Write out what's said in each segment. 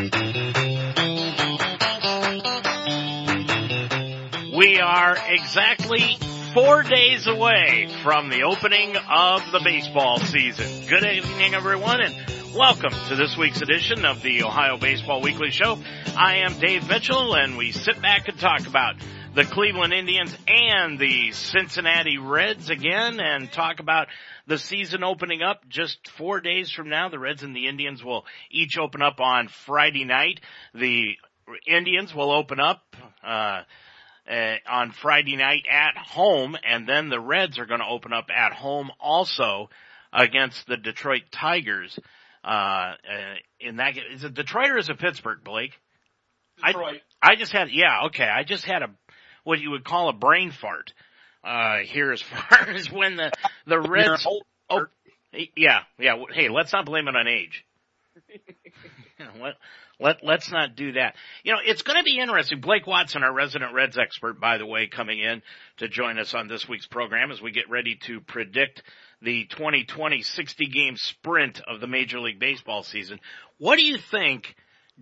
We are exactly four days away from the opening of the baseball season. Good evening, everyone, and welcome to this week's edition of the Ohio Baseball Weekly Show. I am Dave Mitchell, and we sit back and talk about the Cleveland Indians and the Cincinnati Reds again, and talk about the season opening up just four days from now. The Reds and the Indians will each open up on Friday night. The Indians will open up. Uh, uh, on Friday night at home, and then the Reds are going to open up at home also against the Detroit Tigers. Uh, uh, in that, is it Detroit or is it Pittsburgh, Blake? Detroit. I, I just had, yeah, okay, I just had a, what you would call a brain fart, uh, here as far as when the, the Reds, oh, yeah, yeah, hey, let's not blame it on age. what, let, let's not do that. You know, it's going to be interesting. Blake Watson, our resident Reds expert, by the way, coming in to join us on this week's program as we get ready to predict the 2020 60 game sprint of the Major League Baseball season. What do you think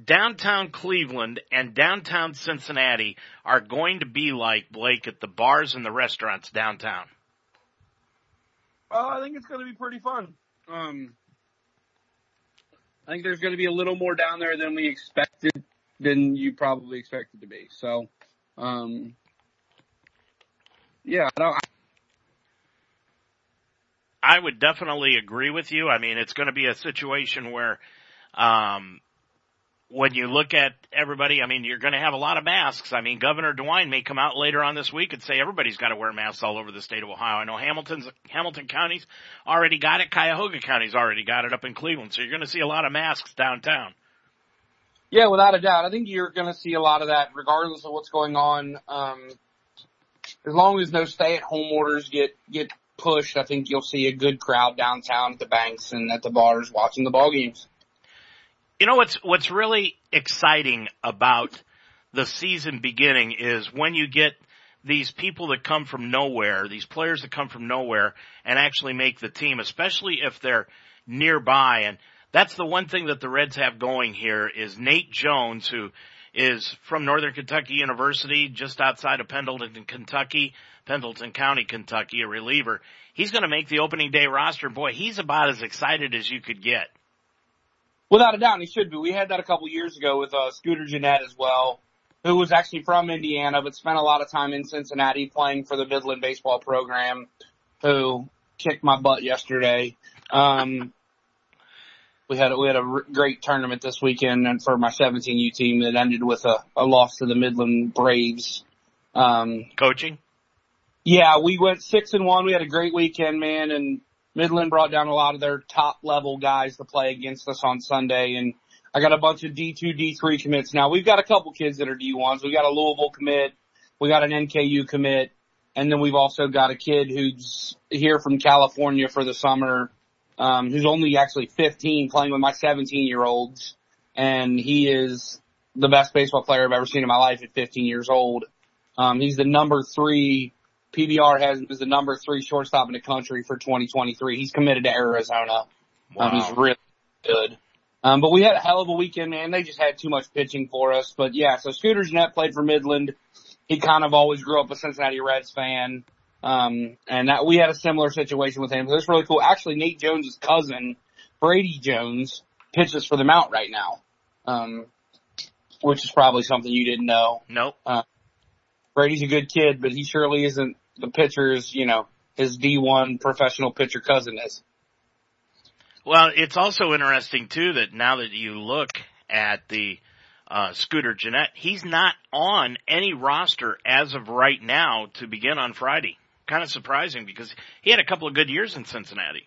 downtown Cleveland and downtown Cincinnati are going to be like, Blake, at the bars and the restaurants downtown? Well, I think it's going to be pretty fun. Um, I think there's going to be a little more down there than we expected, than you probably expected to be. So, um, yeah, I, I I would definitely agree with you. I mean, it's going to be a situation where, um, when you look at everybody, I mean, you're going to have a lot of masks. I mean, Governor DeWine may come out later on this week and say everybody's got to wear masks all over the state of Ohio. I know Hamilton's, Hamilton County's already got it. Cuyahoga County's already got it up in Cleveland. So you're going to see a lot of masks downtown. Yeah, without a doubt. I think you're going to see a lot of that regardless of what's going on. Um, as long as no stay at home orders get, get pushed, I think you'll see a good crowd downtown at the banks and at the bars watching the ball games. You know what's what's really exciting about the season beginning is when you get these people that come from nowhere, these players that come from nowhere and actually make the team, especially if they're nearby. And that's the one thing that the Reds have going here is Nate Jones, who is from Northern Kentucky University, just outside of Pendleton, Kentucky, Pendleton County, Kentucky, a reliever. He's going to make the opening day roster. Boy, he's about as excited as you could get. Without a doubt, he should be. We had that a couple years ago with uh, Scooter Gennett as well, who was actually from Indiana but spent a lot of time in Cincinnati playing for the Midland baseball program, who kicked my butt yesterday. Um, we had we had a r- great tournament this weekend and for my 17U team that ended with a, a loss to the Midland Braves. Um, Coaching? yeah, we went six and one. We had a great weekend, man, and Midland brought down a lot of their top level guys to play against us on Sunday and I got a bunch of D2, D3 commits now. We've got a couple kids that are D1s. We got a Louisville commit. We got an NKU commit. And then we've also got a kid who's here from California for the summer, um, who's only actually 15 playing with my 17 year olds. And he is the best baseball player I've ever seen in my life at 15 years old. Um, he's the number three PBR has is the number three shortstop in the country for 2023. He's committed to Arizona. Wow. Um, he's really good. Um, but we had a hell of a weekend, man. They just had too much pitching for us. But yeah, so Scooter Gennett played for Midland. He kind of always grew up a Cincinnati Reds fan. Um, and that we had a similar situation with him. So it's really cool. Actually, Nate Jones' cousin, Brady Jones, pitches for the Mount right now. Um, which is probably something you didn't know. Nope. Uh, Brady's a good kid, but he surely isn't the pitcher's, you know, his D1 professional pitcher cousin is. Well, it's also interesting too that now that you look at the uh, Scooter Gennett, he's not on any roster as of right now to begin on Friday. Kind of surprising because he had a couple of good years in Cincinnati.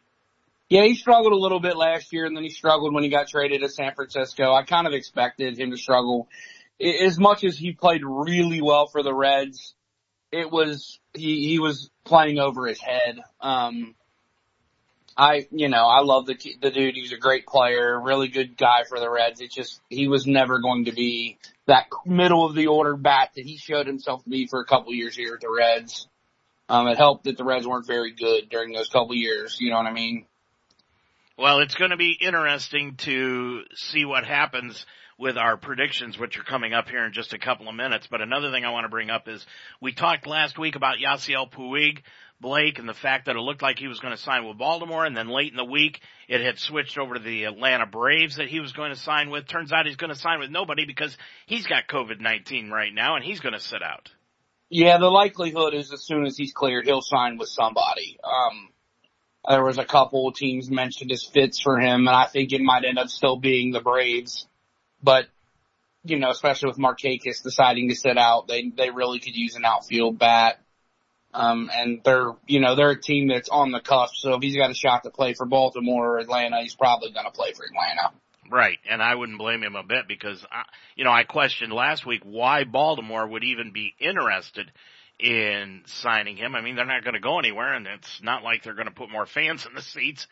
Yeah, he struggled a little bit last year and then he struggled when he got traded to San Francisco. I kind of expected him to struggle. As much as he played really well for the Reds, it was, he, he was playing over his head. Um, I, you know, I love the the dude. He's a great player, really good guy for the Reds. It's just he was never going to be that middle of the order bat that he showed himself to be for a couple years here at the Reds. Um, it helped that the Reds weren't very good during those couple years. You know what I mean? Well, it's going to be interesting to see what happens with our predictions, which are coming up here in just a couple of minutes. But another thing I want to bring up is we talked last week about Yasiel Puig, Blake, and the fact that it looked like he was going to sign with Baltimore, and then late in the week it had switched over to the Atlanta Braves that he was going to sign with. Turns out he's going to sign with nobody because he's got COVID-19 right now and he's going to sit out. Yeah, the likelihood is as soon as he's cleared, he'll sign with somebody. Um, there was a couple teams mentioned as fits for him, and I think it might end up still being the Braves. But, you know, especially with Markakis deciding to sit out, they, they really could use an outfield bat. Um, and they're, you know, they're a team that's on the cusp. So if he's got a shot to play for Baltimore or Atlanta, he's probably going to play for Atlanta. Right, and I wouldn't blame him a bit because, I, you know, I questioned last week why Baltimore would even be interested in signing him. I mean, they're not going to go anywhere, and it's not like they're going to put more fans in the seats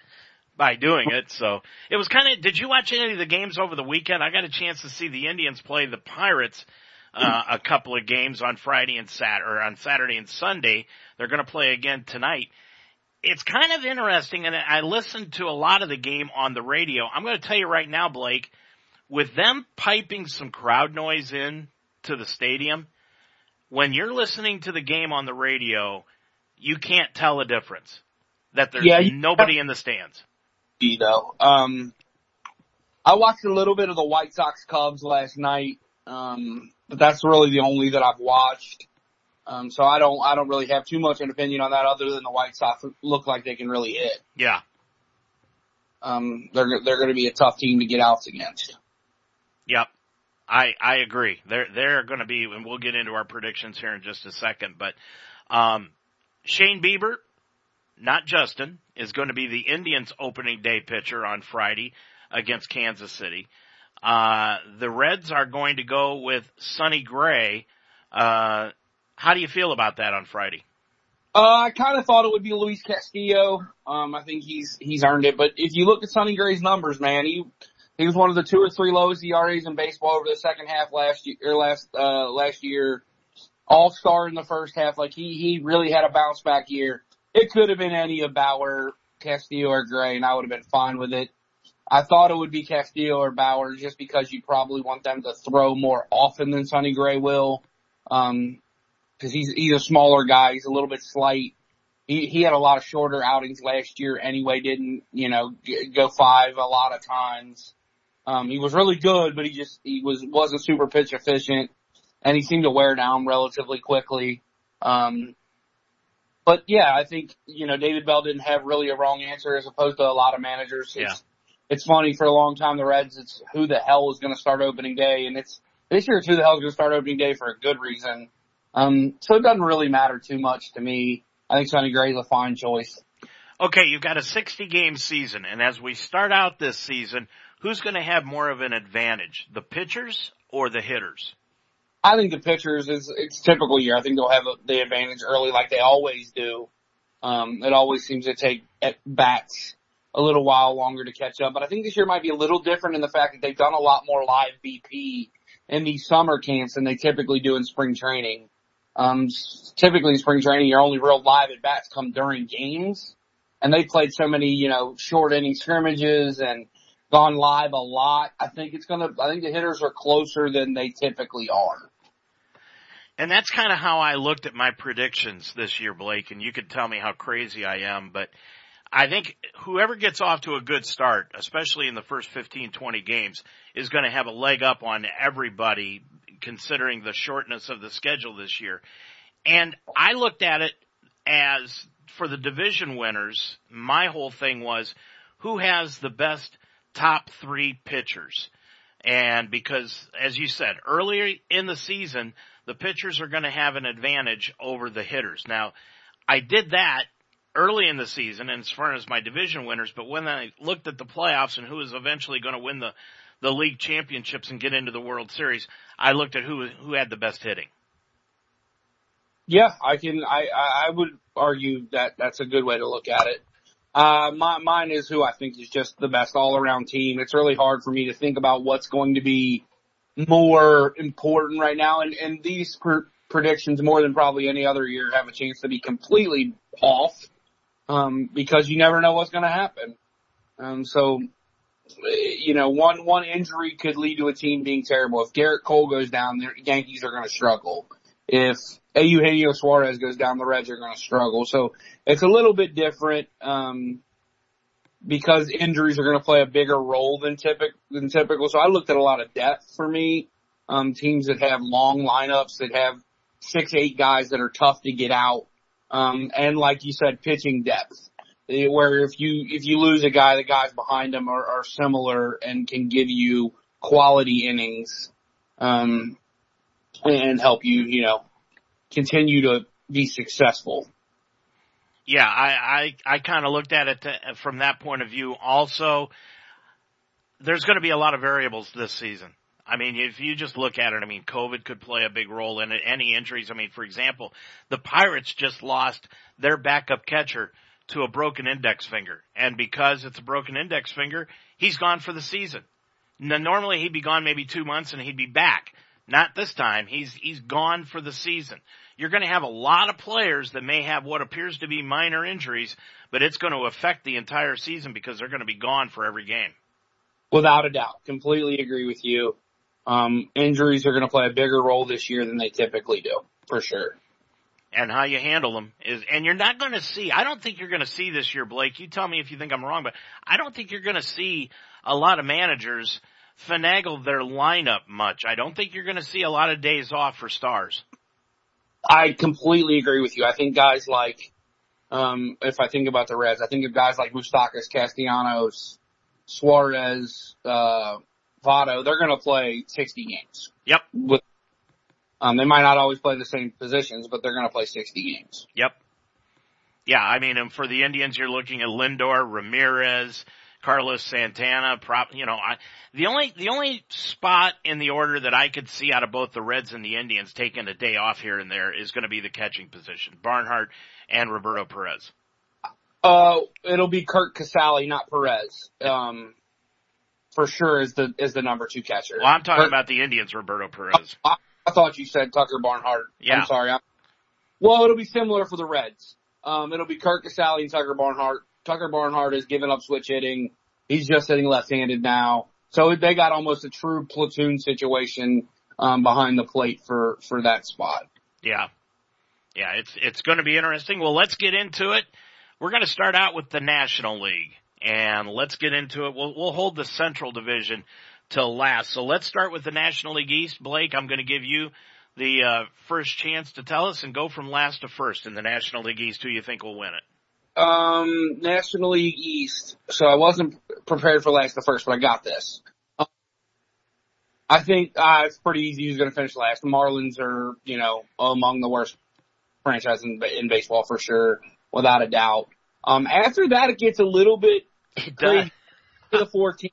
by doing it. So it was kind of. Did you watch any of the games over the weekend? I got a chance to see the Indians play the Pirates uh, a couple of games on Friday and Sat or on Saturday and Sunday. They're going to play again tonight it's kind of interesting, and I listened to a lot of the game on the radio. I'm going to tell you right now, Blake, with them piping some crowd noise in to the stadium, when you're listening to the game on the radio, you can't tell a difference. That there's yeah, nobody in the stands. You know, um, I watched a little bit of the White Sox Cubs last night, um, but that's really the only that I've watched. Um, so I don't, I don't really have too much an opinion on that other than the White Sox look like they can really hit. Yeah. Um, they're, they're going to be a tough team to get outs against. Yep. I, I agree. They're, they're going to be, and we'll get into our predictions here in just a second, but, um, Shane Bieber, not Justin, is going to be the Indians opening day pitcher on Friday against Kansas City. Uh, the Reds are going to go with Sonny Gray, uh, how do you feel about that on Friday? Uh, I kind of thought it would be Luis Castillo. Um, I think he's he's earned it. But if you look at Sonny Gray's numbers, man, he he was one of the two or three lowest ERAs in baseball over the second half last year. Or last uh, last year, all star in the first half. Like he he really had a bounce back year. It could have been any of Bauer, Castillo, or Gray, and I would have been fine with it. I thought it would be Castillo or Bauer just because you probably want them to throw more often than Sonny Gray will. Um, because he's he's a smaller guy. He's a little bit slight. He he had a lot of shorter outings last year anyway. Didn't you know go five a lot of times. Um, he was really good, but he just he was wasn't super pitch efficient, and he seemed to wear down relatively quickly. Um, but yeah, I think you know David Bell didn't have really a wrong answer as opposed to a lot of managers. It's, yeah. it's funny for a long time the Reds. It's who the hell is going to start opening day, and it's this year it's who the hell is going to start opening day for a good reason. Um, so it doesn't really matter too much to me. I think Sonny Gray is a fine choice. Okay, you've got a 60 game season, and as we start out this season, who's going to have more of an advantage, the pitchers or the hitters? I think the pitchers is it's typical year. I think they'll have the advantage early, like they always do. Um, it always seems to take at bats a little while longer to catch up, but I think this year might be a little different in the fact that they've done a lot more live BP in these summer camps than they typically do in spring training. Um, typically in spring training, your only real live at bats come during games. And they played so many, you know, short inning scrimmages and gone live a lot. I think it's gonna, I think the hitters are closer than they typically are. And that's kind of how I looked at my predictions this year, Blake, and you could tell me how crazy I am, but I think whoever gets off to a good start, especially in the first 15, 20 games, is going to have a leg up on everybody considering the shortness of the schedule this year. And I looked at it as for the division winners, my whole thing was who has the best top three pitchers. And because, as you said, earlier in the season, the pitchers are going to have an advantage over the hitters. Now, I did that early in the season as far as my division winners, but when I looked at the playoffs and who was eventually going to win the the league championships and get into the World Series, I looked at who who had the best hitting. Yeah, I can. I I would argue that that's a good way to look at it. Uh, my, mine is who I think is just the best all around team. It's really hard for me to think about what's going to be more important right now. And, and these per, predictions more than probably any other year have a chance to be completely off, um, because you never know what's going to happen. Um, so you know, one, one injury could lead to a team being terrible. If Gerrit Cole goes down, the Yankees are going to struggle. If Eugenio Suarez goes down, the Reds are going to struggle. So it's a little bit different, um, because injuries are going to play a bigger role than typical, than typical. So I looked at a lot of depth for me, um, teams that have long lineups that have six, eight guys that are tough to get out. Um, and like you said, pitching depth where if you, if you lose a guy, the guys behind him are, are similar and can give you quality innings, um, and help you, you know, continue to be successful. Yeah, I, I, I kind of looked at it to, from that point of view. Also, there's going to be a lot of variables this season. I mean, if you just look at it, I mean, COVID could play a big role in it. Any injuries. I mean, for example, the Pirates just lost their backup catcher to a broken index finger. And because it's a broken index finger, he's gone for the season. Now, normally he'd be gone maybe two months and he'd be back. Not this time. He's, he's gone for the season. You're going to have a lot of players that may have what appears to be minor injuries, but it's going to affect the entire season because they're going to be gone for every game. Without a doubt. Completely agree with you. Um, injuries are going to play a bigger role this year than they typically do, for sure and how you handle them is, and you're not going to see, I don't think you're going to see this year, Blake. You tell me if you think I'm wrong, but I don't think you're going to see a lot of managers finagle their lineup much. I don't think you're going to see a lot of days off for stars. I completely agree with you. I think guys like, um, if I think about the Reds, I think of guys like Moustakas, Castellanos, Suarez, uh, Votto, they're going to play 60 games. Yep. With um, they might not always play the same positions, but they're going to play 60 games. Yep. Yeah, I mean, and for the Indians, you're looking at Lindor, Ramirez, Carlos Santana, prop, you know, I, the only, the only spot in the order that I could see out of both the Reds and the Indians taking a day off here and there is going to be the catching position, Barnhart and Roberto Perez. Uh, it'll be Curt Casali, not Perez. Um, for sure is the, is the number two catcher. Well, I'm talking Kurt, about the Indians, Roberto Perez. I, I thought you said Tucker Barnhart. Yeah. I'm sorry. I'm, well, it'll be similar for the Reds. Um, it'll be Curt Casali and Tucker Barnhart. Tucker Barnhart has given up switch hitting. He's just hitting left-handed now. So they got almost a true platoon situation, um, behind the plate for, for that spot. Yeah. Yeah, it's, it's going to be interesting. Well, let's get into it. We're going to start out with the National League and let's get into it. We'll, we'll hold the Central Division till last. So let's start with the National League East. Blake, I'm going to give you the uh, first chance to tell us and go from last to first in the National League East. Who you think will win it? Um, National League East. So I wasn't prepared for last to first, but I got this. Um, I think uh, it's pretty easy who's going to finish last. The Marlins are, you know, among the worst franchises in, in baseball for sure, without a doubt. Um, after that, it gets a little bit crazy the 14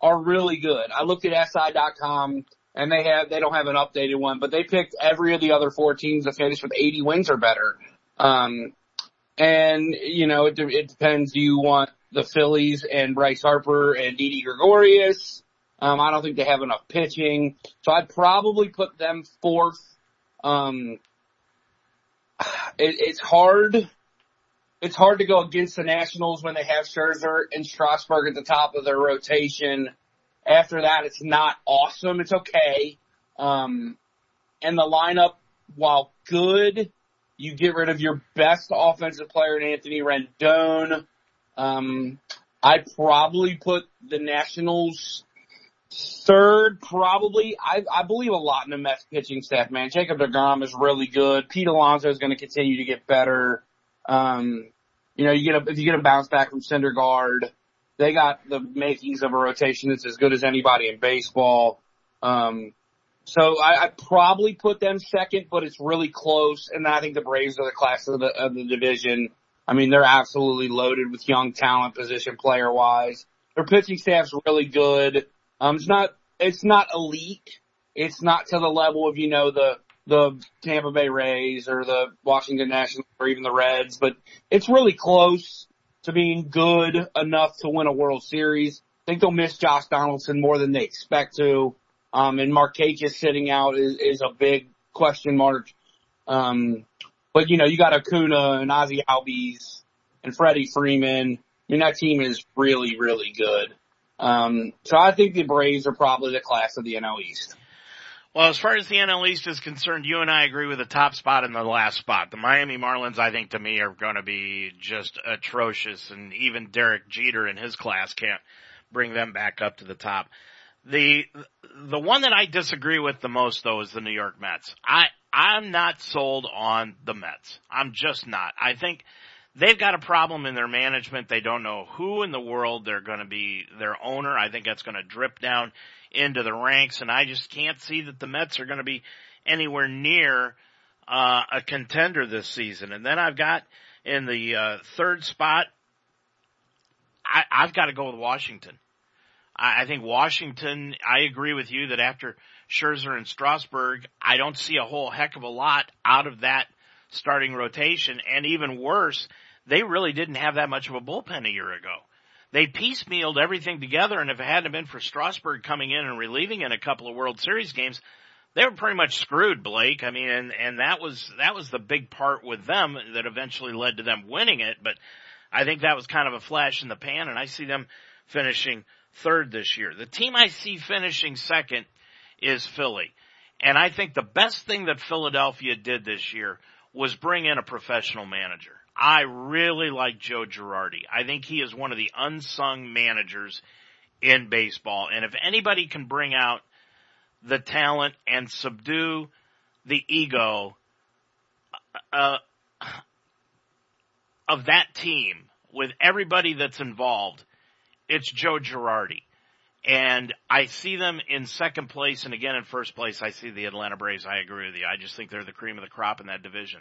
are really good. I looked at SI.com and they have, they don't have an updated one, but they picked every of the other four teams to finish with 80 wins or better. Um, and you know, it, it depends. Do you want the Phillies and Bryce Harper and Didi Gregorius? Um, I don't think they have enough pitching, so I'd probably put them fourth. Um, it, it's hard. It's hard to go against the Nationals when they have Scherzer and Strasburg at the top of their rotation. After that, it's not awesome. It's okay. Um, and the lineup, while good, you get rid of your best offensive player in Anthony Rendon. Um, I'd probably put the Nationals third, probably. I, I believe a lot in the Mets pitching staff, man. Jacob DeGrom is really good. Pete Alonso is going to continue to get better. Um, you know, you get a, if you get a bounce back from Syndergaard, they got the makings of a rotation that's as good as anybody in baseball. Um, so I, I probably put them second, but it's really close. And I think the Braves are the class of the, of the division. I mean, they're absolutely loaded with young talent, position player wise. Their pitching staff's really good. Um, it's not, it's not elite. It's not to the level of, you know, the, the Tampa Bay Rays or the Washington Nationals or even the Reds, but it's really close to being good enough to win a World Series. I think they'll miss Josh Donaldson more than they expect to. Um, and Markakis sitting out is, is a big question mark. Um, but you know, you got Acuna and Ozzie Albies and Freddie Freeman. I mean, that team is really, really good. Um, so I think the Braves are probably the class of the NL East. Well, as far as the NL East is concerned, you and I agree with the top spot and the last spot. The Miami Marlins, I think to me are going to be just atrocious and even Derek Jeter in his class can't bring them back up to the top. The, the one that I disagree with the most though is the New York Mets. I, I'm not sold on the Mets. I'm just not. I think they've got a problem in their management. They don't know who in the world they're going to be their owner. I think that's going to drip down into the ranks, and I just can't see that the Mets are going to be anywhere near uh, a contender this season. And then I've got in the uh, third spot, I, I've got to go with Washington. I, think Washington. I agree with you that after Scherzer and Strasburg, I don't see a whole heck of a lot out of that starting rotation, and even worse they really didn't have that much of a bullpen a year ago. They piecemealed everything together, and if it hadn't been for Strasburg coming in and relieving in a couple of World Series games, they were pretty much screwed, Blake. I mean, and, and that was, that was the big part with them that eventually led to them winning it, but I think that was kind of a flash in the pan, and I see them finishing third this year. The team I see finishing second is Philly. And I think the best thing that Philadelphia did this year was bring in a professional manager. I really like Joe Girardi. I think he is one of the unsung managers in baseball. And if anybody can bring out the talent and subdue the ego uh, of that team with everybody that's involved, it's Joe Girardi. And I see them in second place and again in first place I see the Atlanta Braves. I agree with you. I just think they're the cream of the crop in that division.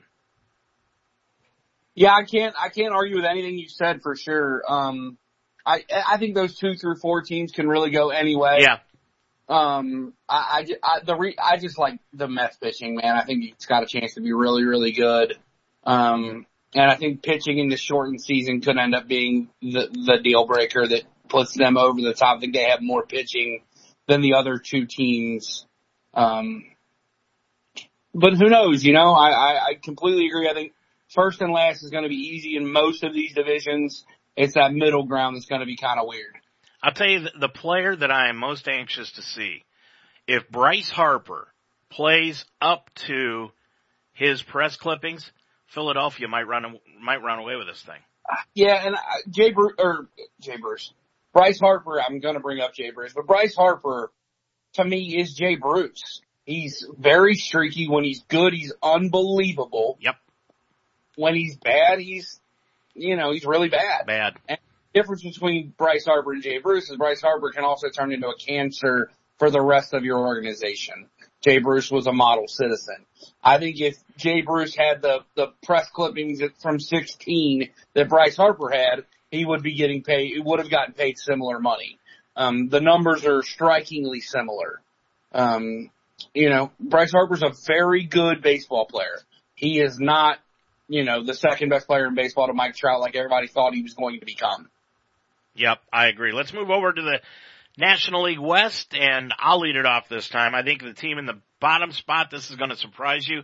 Yeah, I can't, I can't argue with anything you said for sure. Um, I, I think those two through four teams can really go anyway. Yeah. Um, I, I, I the re, I just like the Mets pitching, man. I think it's got a chance to be really, really good. Um, and I think pitching in the shortened season could end up being the, the deal breaker that puts them over the top. I think they have more pitching than the other two teams. Um, but who knows, you know, I, I, I completely agree. I think first and last is going to be easy in most of these divisions. It's that middle ground that's going to be kind of weird. I'll tell you the player that I am most anxious to see, if Bryce Harper plays up to his press clippings, Philadelphia might run might run away with this thing. Yeah, and Jay Bruce or Jay Bruce, Bryce Harper. I'm going to bring up Jay Bruce, but Bryce Harper to me is Jay Bruce. He's very streaky. When he's good, he's unbelievable. Yep when he's bad, he's, you know, he's really bad. Bad. And the difference between Bryce Harper and Jay Bruce is Bryce Harper can also turn into a cancer for the rest of your organization. Jay Bruce was a model citizen. I think if Jay Bruce had the, the press clippings from 16 that Bryce Harper had, he would be getting paid, would have gotten paid similar money. Um, the numbers are strikingly similar. Um, you know, Bryce Harper's a very good baseball player. He is not you know, the second best player in baseball to Mike Trout like everybody thought he was going to become. Yep, I agree. Let's move over to the National League West and I'll lead it off this time. I think the team in the bottom spot, this is going to surprise you,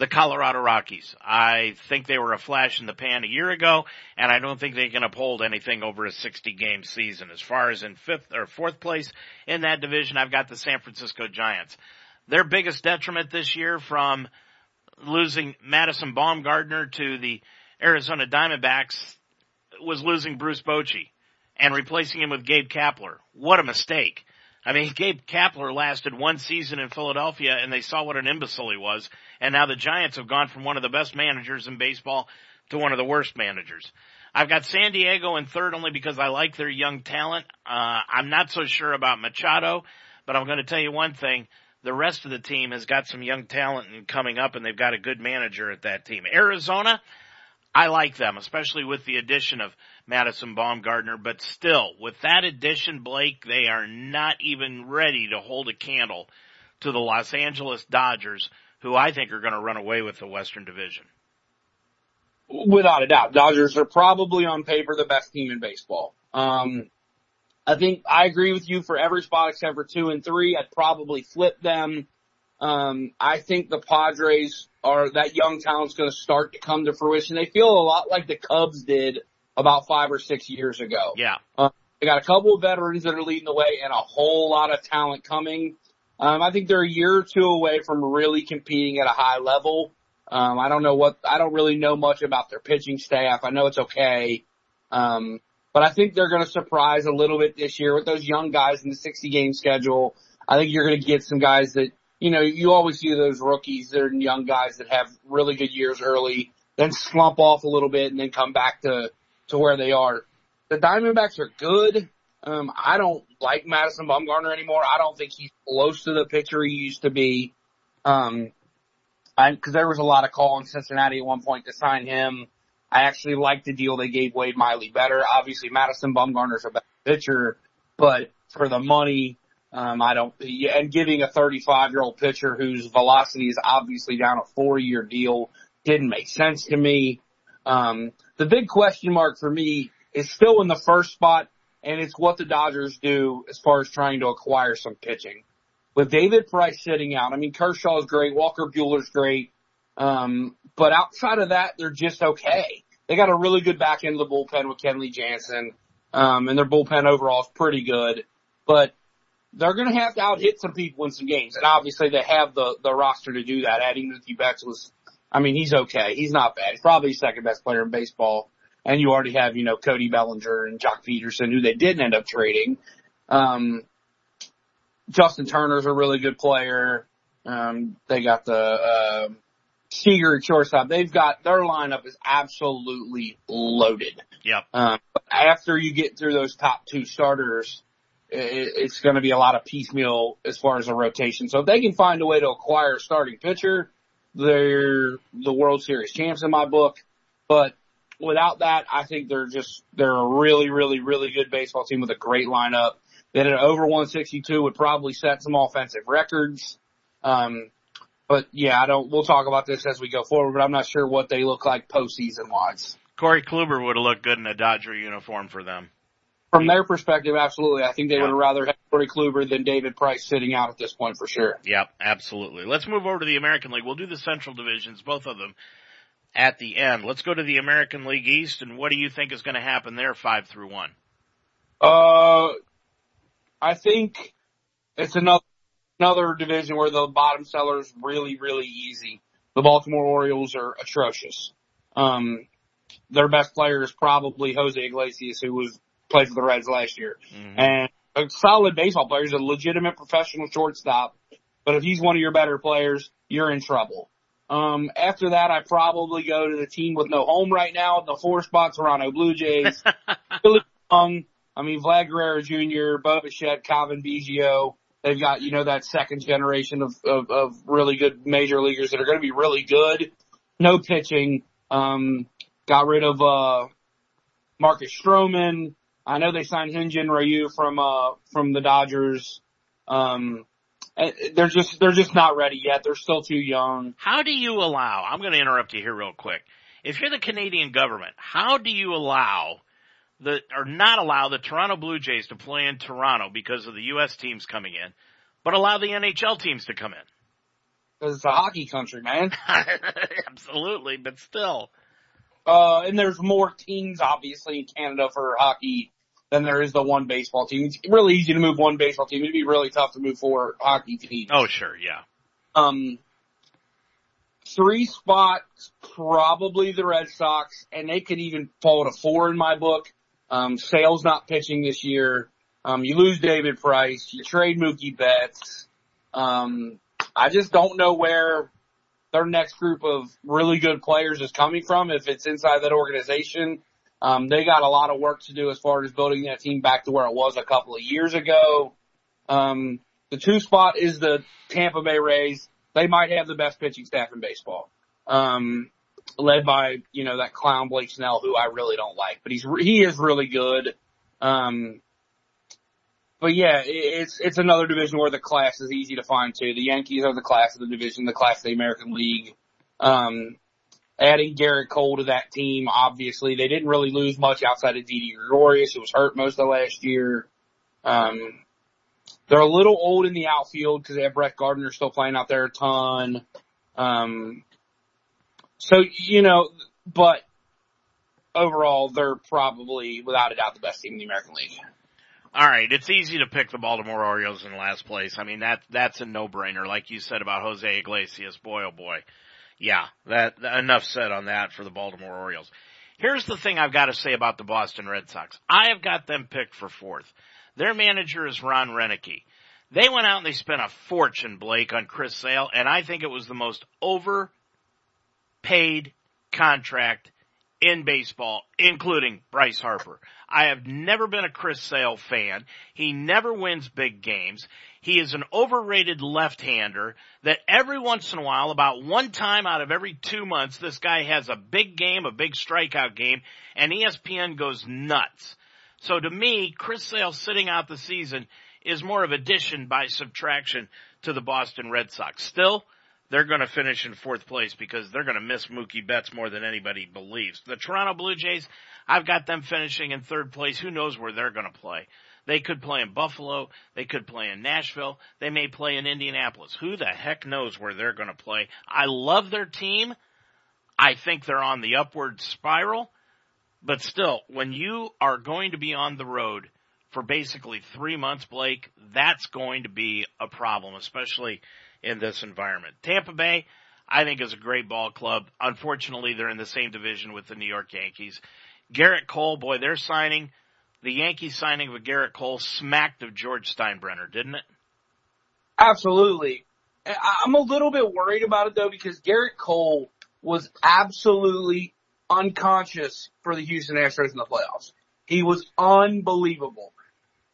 the Colorado Rockies. I think they were a flash in the pan a year ago and I don't think they can uphold anything over a 60 game season. As far as in fifth or fourth place in that division, I've got the San Francisco Giants. Their biggest detriment this year from losing Madison Bumgarner to the Arizona Diamondbacks was losing Bruce Bochy and replacing him with Gabe Kapler. What a mistake. I mean, Gabe Kapler lasted one season in Philadelphia and they saw what an imbecile he was. And now the Giants have gone from one of the best managers in baseball to one of the worst managers. I've got San Diego in third only because I like their young talent. Uh, I'm not so sure about Machado, but I'm going to tell you one thing the rest of the team has got some young talent coming up and they've got a good manager at that team. Arizona, I like them, especially with the addition of Madison Bumgarner, but still, with that addition, Blake, they are not even ready to hold a candle to the Los Angeles Dodgers, who I think are going to run away with the Western Division. Without a doubt, Dodgers are probably on paper the best team in baseball. Um, I think I agree with you for every spot except for two and three. I'd probably flip them. Um, I think the Padres are that young talent's going to start to come to fruition. They feel a lot like the Cubs did about five or six years ago. Yeah. Uh, They got a couple of veterans that are leading the way and a whole lot of talent coming. Um, I think they're a year or two away from really competing at a high level. Um, I don't know what, I don't really know much about their pitching staff. I know it's okay. Um, but I think they're going to surprise a little bit this year with those young guys in the 60 game schedule. I think you're going to get some guys that, you know, you always see those rookies, they're young guys that have really good years early, then slump off a little bit and then come back to, to where they are. The Diamondbacks are good. Um, I don't like Madison Bumgarner anymore. I don't think he's close to the pitcher he used to be. Um, I, cause there was a lot of call in Cincinnati at one point to sign him. I actually like the deal they gave Wade Miley better. Obviously Madison Bumgarner's a better pitcher, but for the money, um, I don't, and giving a 35 year old pitcher whose velocity is obviously down a four year deal didn't make sense to me. Um, the big question mark for me is still in the first spot and it's what the Dodgers do as far as trying to acquire some pitching. With David Price sitting out, I mean, Kershaw is great, Walker Buehler's great, um, but outside of that, they're just okay. They got a really good back end of the bullpen with Kenley Jansen, um, and their bullpen overall is pretty good, but they're going to have to out hit some people in some games, and obviously they have the the roster to do that. Adding Mookie Betts was, I mean, he's okay. He's not bad. He's probably second best player in baseball and you already have, you know, Cody Bellinger and Joc Pederson, who they didn't end up trading. Um, Justin Turner's a really good player. Um, they got the, uh, Seager at shortstop. They've got, their lineup is absolutely loaded. Yep. Um, after you get through those top two starters, it, it's going to be a lot of piecemeal as far as a rotation. So if they can find a way to acquire a starting pitcher, they're the World Series champs in my book. But without that, I think they're just, they're a really, really, really good baseball team with a great lineup. That at over 162 would probably set some offensive records. Um, but yeah, I don't, we'll talk about this as we go forward, but I'm not sure what they look like postseason wise. Corey Kluber would have looked good in a Dodger uniform for them. From their perspective, absolutely. I think they yeah. would have rather had Corey Kluber than David Price sitting out at this point for sure. Yep, absolutely. Let's move over to the American League. We'll do the Central divisions, both of them at the end. Let's go to the American League East and what do you think is going to happen there five through one? Uh, I think it's another, another division where the bottom seller is really, really easy. The Baltimore Orioles are atrocious. Um, their best player is probably Jose Iglesias, who was played for the Reds last year. Mm-hmm. And a solid baseball player. He's a legitimate professional shortstop. But if he's one of your better players, you're in trouble. Um, after that, I probably go to the team with no home right now. The four spot Toronto Blue Jays. really young. I mean, Vlad Guerrero Jr., Bo Bichette, Cavan Biggio. They've got, you know, that second generation of, of, of really good major leaguers that are going to be really good. No pitching. Um, got rid of, uh, Marcus Stroman. I know they signed Hyun-Jin Ryu from, uh, from the Dodgers. Um, they're just they're just not ready yet. They're still too young. How do you allow? I'm going to interrupt you here real quick. If you're the Canadian government, how do you allow the or not allow the Toronto Blue Jays to play in Toronto because of the U.S. teams coming in, but allow the NHL teams to come in? Because it's a hockey country, man. Absolutely, but still. Uh, and there's more teams obviously in Canada for hockey than there is the one baseball team. It's really easy to move one baseball team. It'd be really tough to move four hockey teams. Oh, sure, yeah. Um, three spots, probably the Red Sox, and they could even fall to four in my book. Um, Sale's not pitching this year. Um, you lose David Price. You trade Mookie Betts. Um, I just don't know where their next group of really good players is coming from. If it's inside that organization, um, they got a lot of work to do as far as building that team back to where it was a couple of years ago. Um, the two spot is the Tampa Bay Rays. They might have the best pitching staff in baseball. Um, led by, you know, that clown Blake Snell, who I really don't like, but he's, he is really good. Um, but yeah, it's, it's another division where the class is easy to find too. The Yankees are the class of the division, the class of the American League. Um, adding Gerrit Cole to that team, obviously they didn't really lose much outside of Didi Gregorius, who was hurt most of last year. Um, they're a little old in the outfield because they have Brett Gardner still playing out there a ton. Um, so, you know, but overall they're probably without a doubt the best team in the American League. All right, it's easy to pick the Baltimore Orioles in last place. I mean that that's a no-brainer, like you said about Jose Iglesias. Boy, oh boy, yeah. That enough said on that for the Baltimore Orioles. Here's the thing I've got to say about the Boston Red Sox. I have got them picked for fourth. Their manager is Ron Roenicke. They went out and they spent a fortune, Blake, on Chris Sale, and I think it was the most overpaid contract in baseball, including Bryce Harper. I have never been a Chris Sale fan. He never wins big games. He is an overrated left-hander that every once in a while, about one time out of every two months, this guy has a big game, a big strikeout game, and ESPN goes nuts. So to me, Chris Sale sitting out the season is more of addition by subtraction to the Boston Red Sox. Still, they're going to finish in fourth place because they're going to miss Mookie Betts more than anybody believes. The Toronto Blue Jays, I've got them finishing in third place. Who knows where they're going to play? They could play in Buffalo. They could play in Nashville. They may play in Indianapolis. Who the heck knows where they're going to play? I love their team. I think they're on the upward spiral. But still, when you are going to be on the road for basically three months, Blake, that's going to be a problem, especially in this environment. Tampa Bay, I think is a great ball club. Unfortunately, they're in the same division with the New York Yankees. Gerrit Cole, boy, they're signing the Yankees signing of Gerrit Cole smacked of George Steinbrenner, didn't it? Absolutely. I'm a little bit worried about it though because Gerrit Cole was absolutely unconscious for the Houston Astros in the playoffs. He was unbelievable.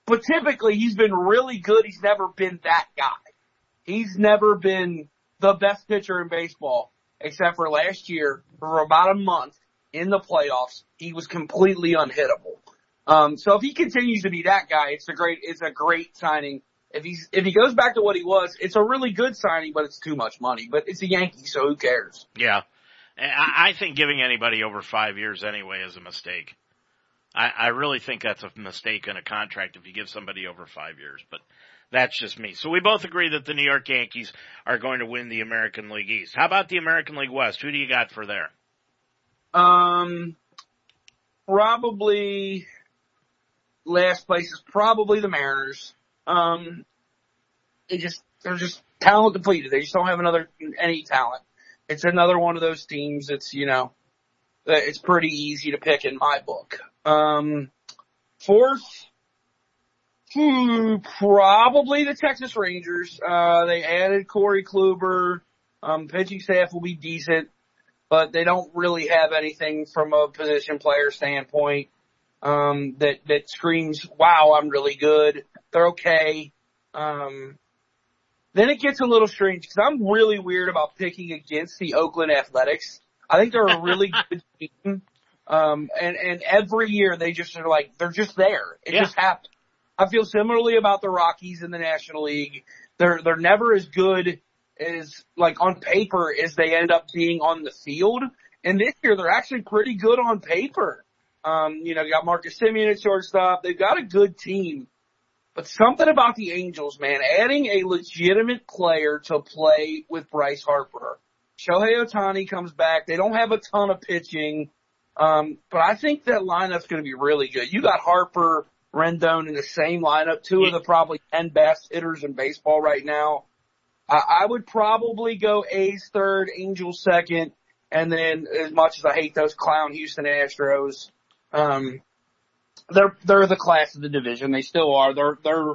But typically he's been really good. He's never been that guy. He's never been the best pitcher in baseball except for last year for about a month in the playoffs. He was completely unhittable. Um, so if he continues to be that guy, it's a great, it's a great signing. If he's, if he goes back to what he was, it's a really good signing, but it's too much money, but it's a Yankee, so who cares? Yeah. I think giving anybody over five years anyway is a mistake. I, I really think that's a mistake in a contract if you give somebody over five years, but that's just me. So we both agree that the New York Yankees are going to win the American League East. How about the American League West? Who do you got for there? Um, probably last place is probably the Mariners. Um, they just, they're just talent depleted. They just don't have another, any talent. It's another one of those teams that's, you know, it's pretty easy to pick in my book. Um, fourth, probably the Texas Rangers. Uh, they added Corey Kluber. Um, pitching staff will be decent, but they don't really have anything from a position player standpoint um, that that screams, "Wow, I'm really good." They're okay. Um, then it gets a little strange because I'm really weird about picking against the Oakland Athletics. I think they're a really good team. Um, and, and every year they just are like, they're just there. It yeah. just happens. I feel similarly about the Rockies in the National League. They're, they're never as good as like on paper as they end up being on the field. And this year they're actually pretty good on paper. Um, you know, they got Marcus Semien at shortstop. They've got a good team. But something about the Angels, man, adding a legitimate player to play with Bryce Harper. Shohei Ohtani comes back. They don't have a ton of pitching. Um, but I think that lineup's going to be really good. You got Harper, Rendon in the same lineup, two of the probably 10 best hitters in baseball right now. I, I would probably go A's third, Angels second, and then as much as I hate those clown Houston Astros, um, they're they're the class of the division. They still are. Their their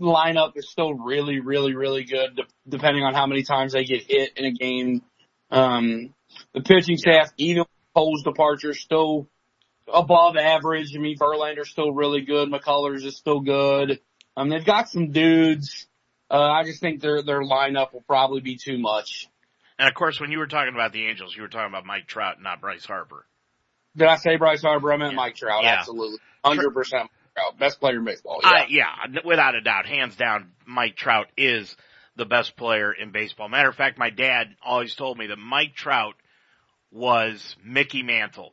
lineup is still really, really, really good, de- depending on how many times they get hit in a game. Um, the pitching staff, even Cole's departure, still above average. I mean, Verlander's still really good. McCullers is still good. Um, they've got some dudes. Uh, I just think their their lineup will probably be too much. And of course, when you were talking about the Angels, you were talking about Mike Trout, not Bryce Harper. Did I say Bryce Harper? I meant yeah. Mike Trout. Yeah. Absolutely. 100% Trout. Best player in baseball. Yeah. Uh, yeah, without a doubt. Hands down, Mike Trout is the best player in baseball. Matter of fact, my dad always told me that Mike Trout was Mickey Mantle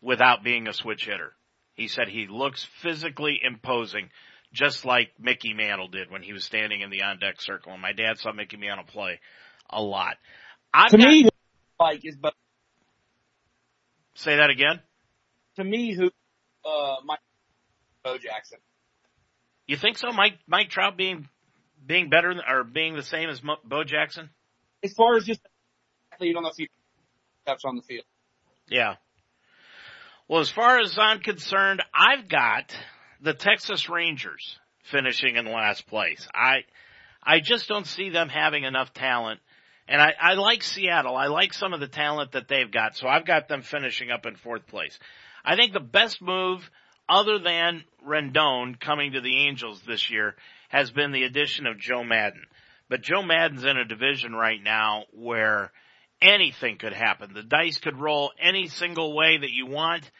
without being a switch hitter. He said he looks physically imposing, just like Mickey Mantle did when he was standing in the on deck circle. And my dad saw Mickey Mantle play a lot. I've to got, me, like is but Say that again. To me, who uh, Mike Bo Jackson. You think so, Mike? Mike Trout being being better or being the same as Mo, Bo Jackson? As far as just athlete on the field, steps on the field. Yeah. Well, as far as I'm concerned, I've got the Texas Rangers finishing in last place. I I just don't see them having enough talent. And I, I like Seattle. I like some of the talent that they've got. So I've got them finishing up in fourth place. I think the best move other than Rendon coming to the Angels this year has been the addition of Joe Maddon. But Joe Maddon's in a division right now where anything could happen. The dice could roll any single way that you want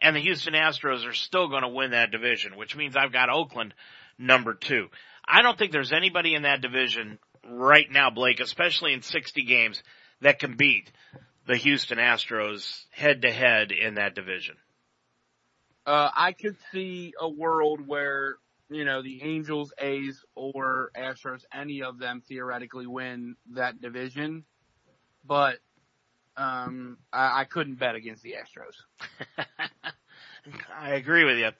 and the Houston Astros are still going to win that division, which means I've got Oakland number two. I don't think there's anybody in that division right now, Blake, especially in 60 games that can beat the Houston Astros head to head in that division. Uh, I could see a world where, you know, the Angels, A's, or Astros, any of them theoretically win that division. But, um, I, I couldn't bet against the Astros. I agree with you.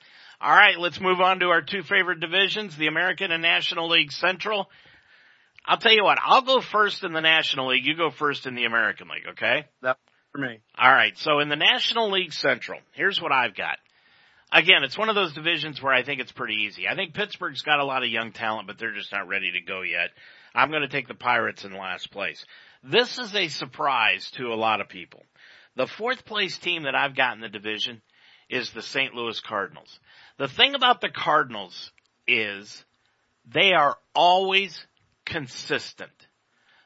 All right, let's move on to our two favorite divisions, the American and National League Central. I'll tell you what, I'll go first in the National League, you go first in the American League, okay? That's for me. All right, so in the National League Central, here's what I've got. Again, it's one of those divisions where I think it's pretty easy. I think Pittsburgh's got a lot of young talent, but they're just not ready to go yet. I'm going to take the Pirates in last place. This is a surprise to a lot of people. The fourth place team that I've got in the division is the St. Louis Cardinals. The thing about the Cardinals is they are always consistent.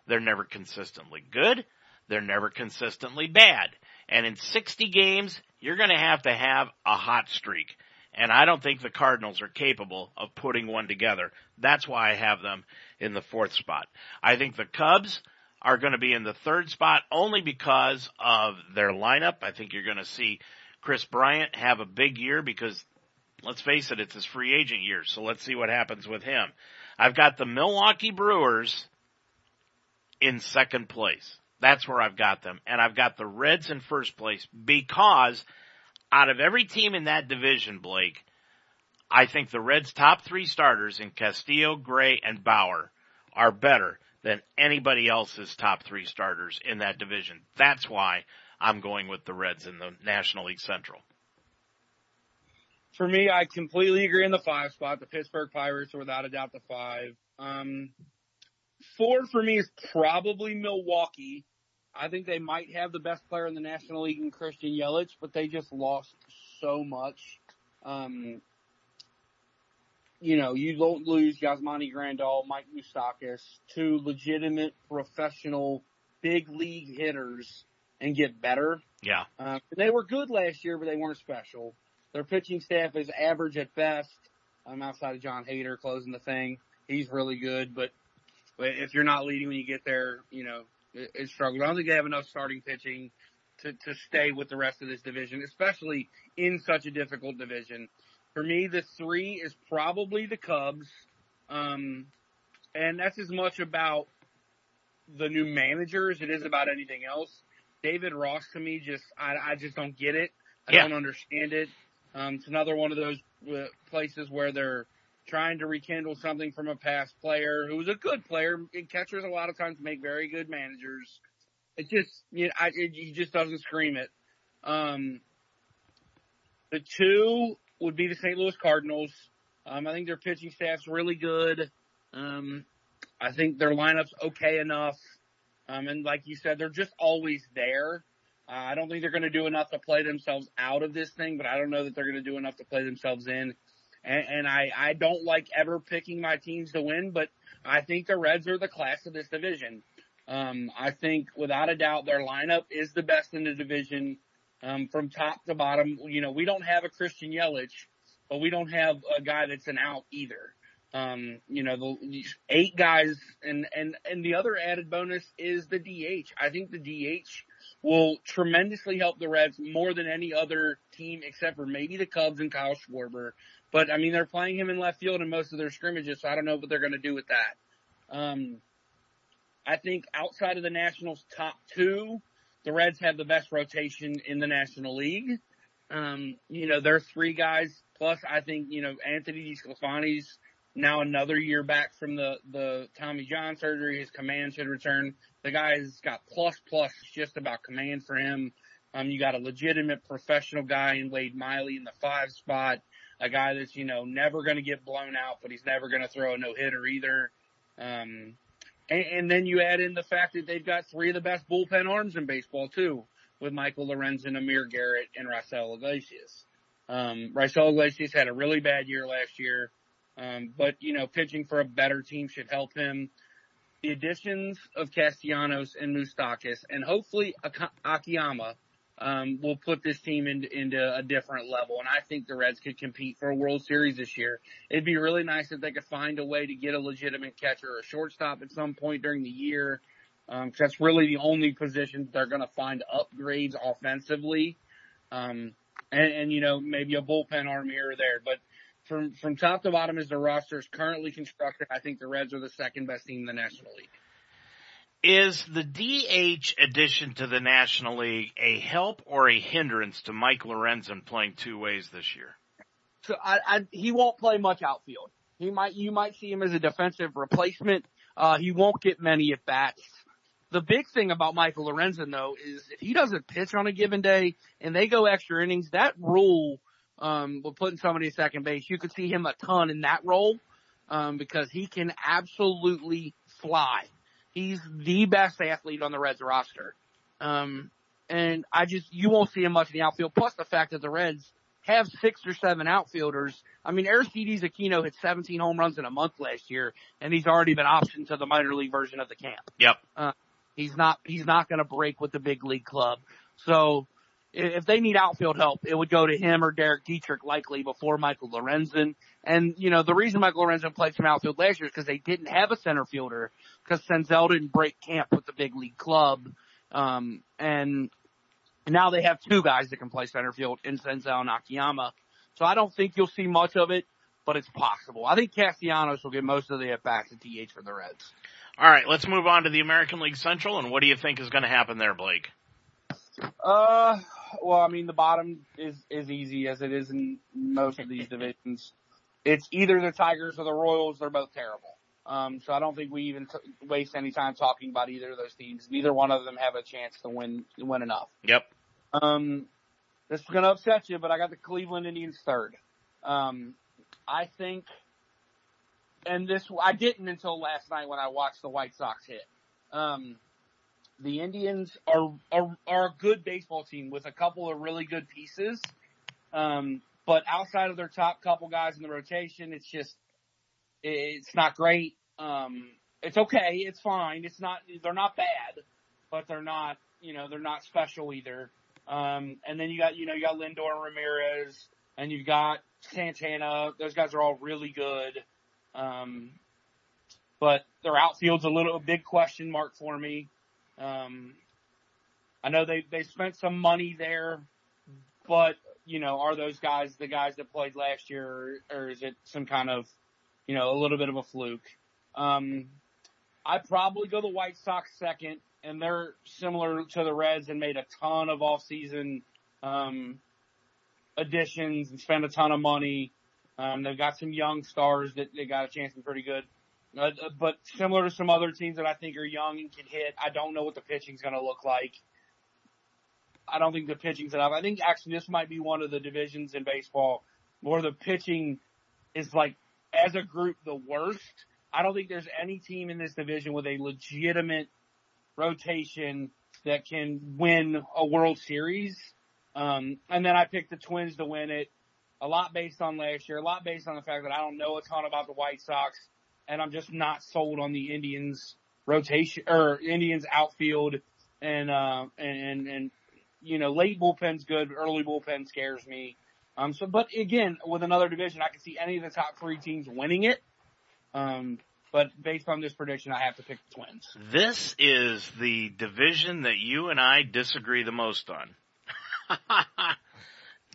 They're never consistently good. They're never consistently bad. And in 60 games, you're going to have to have a hot streak. And I don't think the Cardinals are capable of putting one together. That's why I have them in the fourth spot. I think the Cubs are going to be in the third spot only because of their lineup. I think you're going to see Kris Bryant have a big year because let's face it, it's his free agent year. So let's see what happens with him. I've got the Milwaukee Brewers in second place. That's where I've got them. And I've got the Reds in first place because out of every team in that division, Blake, I think the Reds top three starters in Castillo, Gray, and Bauer are better than anybody else's top three starters in that division. That's why I'm going with the Reds in the National League Central. For me, I completely agree in the five spot. The Pittsburgh Pirates are without a doubt the five. Um, four for me is probably Milwaukee. I think they might have the best player in the National League in Christian Yelich, but they just lost so much. Um, you know, you don't lose Yasmani Grandal, Mike Moustakas, two legitimate professional big league hitters and get better. Yeah. Uh, they were good last year, but they weren't special. Their pitching staff is average at best. I'm um, outside of Josh Hader closing the thing. He's really good, but, but if you're not leading when you get there, you know, it, it's struggling. I don't think they have enough starting pitching to, to stay with the rest of this division, especially in such a difficult division. For me, the three is probably the Cubs. Um, and that's as much about the new manager as it is about anything else. David Ross to me just, I, I just don't get it. I yeah. don't understand it. Um, it's another one of those uh, places where they're trying to rekindle something from a past player who was a good player. And catchers a lot of times make very good managers. It just, you know, I, it, he just doesn't scream it. Um, the two would be the St. Louis Cardinals. Um, I think their pitching staff's really good. Um, I think their lineup's okay enough. Um, and like you said, they're just always there. Uh, I don't think they're going to do enough to play themselves out of this thing, but I don't know that they're going to do enough to play themselves in. And, and I, I don't like ever picking my teams to win, but I think the Reds are the class of this division. Um, I think without a doubt their lineup is the best in the division, um, from top to bottom. You know, we don't have a Christian Yelich, but we don't have a guy that's an out either. Um, you know, the eight guys and, and, and the other added bonus is the DH. I think the DH will tremendously help the Reds more than any other team except for maybe the Cubs and Kyle Schwarber. But I mean, they're playing him in left field in most of their scrimmages, so I don't know what they're going to do with that. Um, I think outside of the Nationals top two, the Reds have the best rotation in the National League. Um, you know, there's three guys plus I think, you know, Anthony DeSclafani's now another year back from the, the Tommy John surgery. His command should return. The guy's got plus plus just about command for him. Um, you got a legitimate professional guy in Wade Miley in the five spot, a guy that's, you know, never going to get blown out, but he's never going to throw a no hitter either. Um, and, and, then you add in the fact that they've got three of the best bullpen arms in baseball too, with Michael Lorenzen, Amir Garrett, and Raisel Iglesias. Um, Raisel Iglesias had a really bad year last year. Um, but you know, pitching for a better team should help him. The additions of Castellanos and Moustakas and hopefully Akiyama, um, will put this team into, into a different level. And I think the Reds could compete for a World Series this year. It'd be really nice if they could find a way to get a legitimate catcher or a shortstop at some point during the year. Um, cause that's really the only position they're going to find upgrades offensively. Um, and, and, you know, maybe a bullpen arm here or there, but from from top to bottom as the roster is currently constructed, I think the Reds are the second best team in the National League. Is the DH addition to the National League a help or a hindrance to Mike Lorenzen playing two ways this year? So I, I, he won't play much outfield. He might, you might see him as a defensive replacement. Uh, he won't get many at bats. The big thing about Michael Lorenzen though is if he doesn't pitch on a given day and they go extra innings, that rule um, with putting somebody at second base, you could see him a ton in that role, um, because he can absolutely fly. He's the best athlete on the Reds roster. Um, and I just, you won't see him much in the outfield. Plus the fact that the Reds have six or seven outfielders. I mean, Aristides Aquino hit 17 home runs in a month last year, and he's already been optioned to the minor league version of the camp. Yep. Uh, he's not, he's not going to break with the big league club. So if they need outfield help, it would go to him or Derek Dietrich likely before Michael Lorenzen. And, you know, the reason Michael Lorenzen played some outfield last year is because they didn't have a center fielder because Senzel didn't break camp with the big league club. Um, and now they have two guys that can play center field in Senzel and Akiyama. So I don't think you'll see much of it, but it's possible. I think Castellanos will get most of the at-bats at DH for the Reds. All right, let's move on to the American League Central, and what do you think is going to happen there, Blake? Uh, well, I mean, the bottom is is easy as it is in most of these divisions. It's either the Tigers or the Royals. They're both terrible. Um, so I don't think we even t- waste any time talking about either of those teams. Neither one of them have a chance to win win enough. Yep. Um, this is going to upset you, but I got the Cleveland Indians third. Um, I think, and this I didn't until last night when I watched the White Sox hit. Um, the Indians are, are, are a good baseball team with a couple of really good pieces. Um, but outside of their top couple guys in the rotation, it's just, it's not great. Um, it's okay. It's fine. It's not, they're not bad, but they're not, you know, they're not special either. Um, and then you got, you know, you got Lindor and Ramirez and you've got Santana. Those guys are all really good. Um, but their outfield's a little a big question mark for me. Um, I know they, they spent some money there, but you know, are those guys the guys that played last year or, or is it some kind of, you know, a little bit of a fluke? Um, I'd probably go the White Sox second and they're similar to the Reds and made a ton of off-season, um, additions and spent a ton of money. Um, they've got some young stars that they got a chance to be pretty good. Uh, but similar to some other teams that I think are young and can hit, I don't know what the pitching's going to look like. I don't think the pitching's enough. I think actually this might be one of the divisions in baseball where the pitching is like, as a group, the worst. I don't think there's any team in this division with a legitimate rotation that can win a World Series. Um, and then I picked the Twins to win it. A lot based on last year, a lot based on the fact that I don't know a ton about the White Sox and I'm just not sold on the Indians rotation or Indians outfield and, uh, and, and, you know, late bullpen's good, early bullpen scares me. Um, so, but again, with another division, I can see any of the top three teams winning it. Um, but based on this prediction, I have to pick the Twins. This is the division that you and I disagree the most on.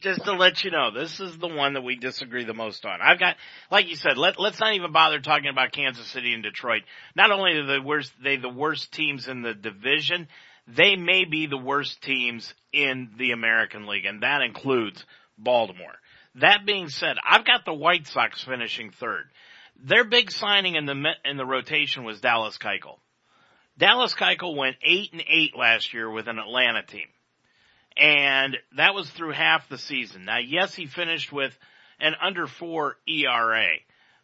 just to let you know, this is the one that we disagree the most on. I've got, like you said, let, let's not even bother talking about Kansas City and Detroit. Not only are the worst, they the worst teams in the division, they may be the worst teams in the American League, and that includes Baltimore. That being said, I've got the White Sox finishing third. their big signing in the in the rotation was Dallas Keuchel. Dallas Keuchel went eight and eight last year with an Atlanta team, and that was through half the season. Now, yes, he finished with an under four ERA,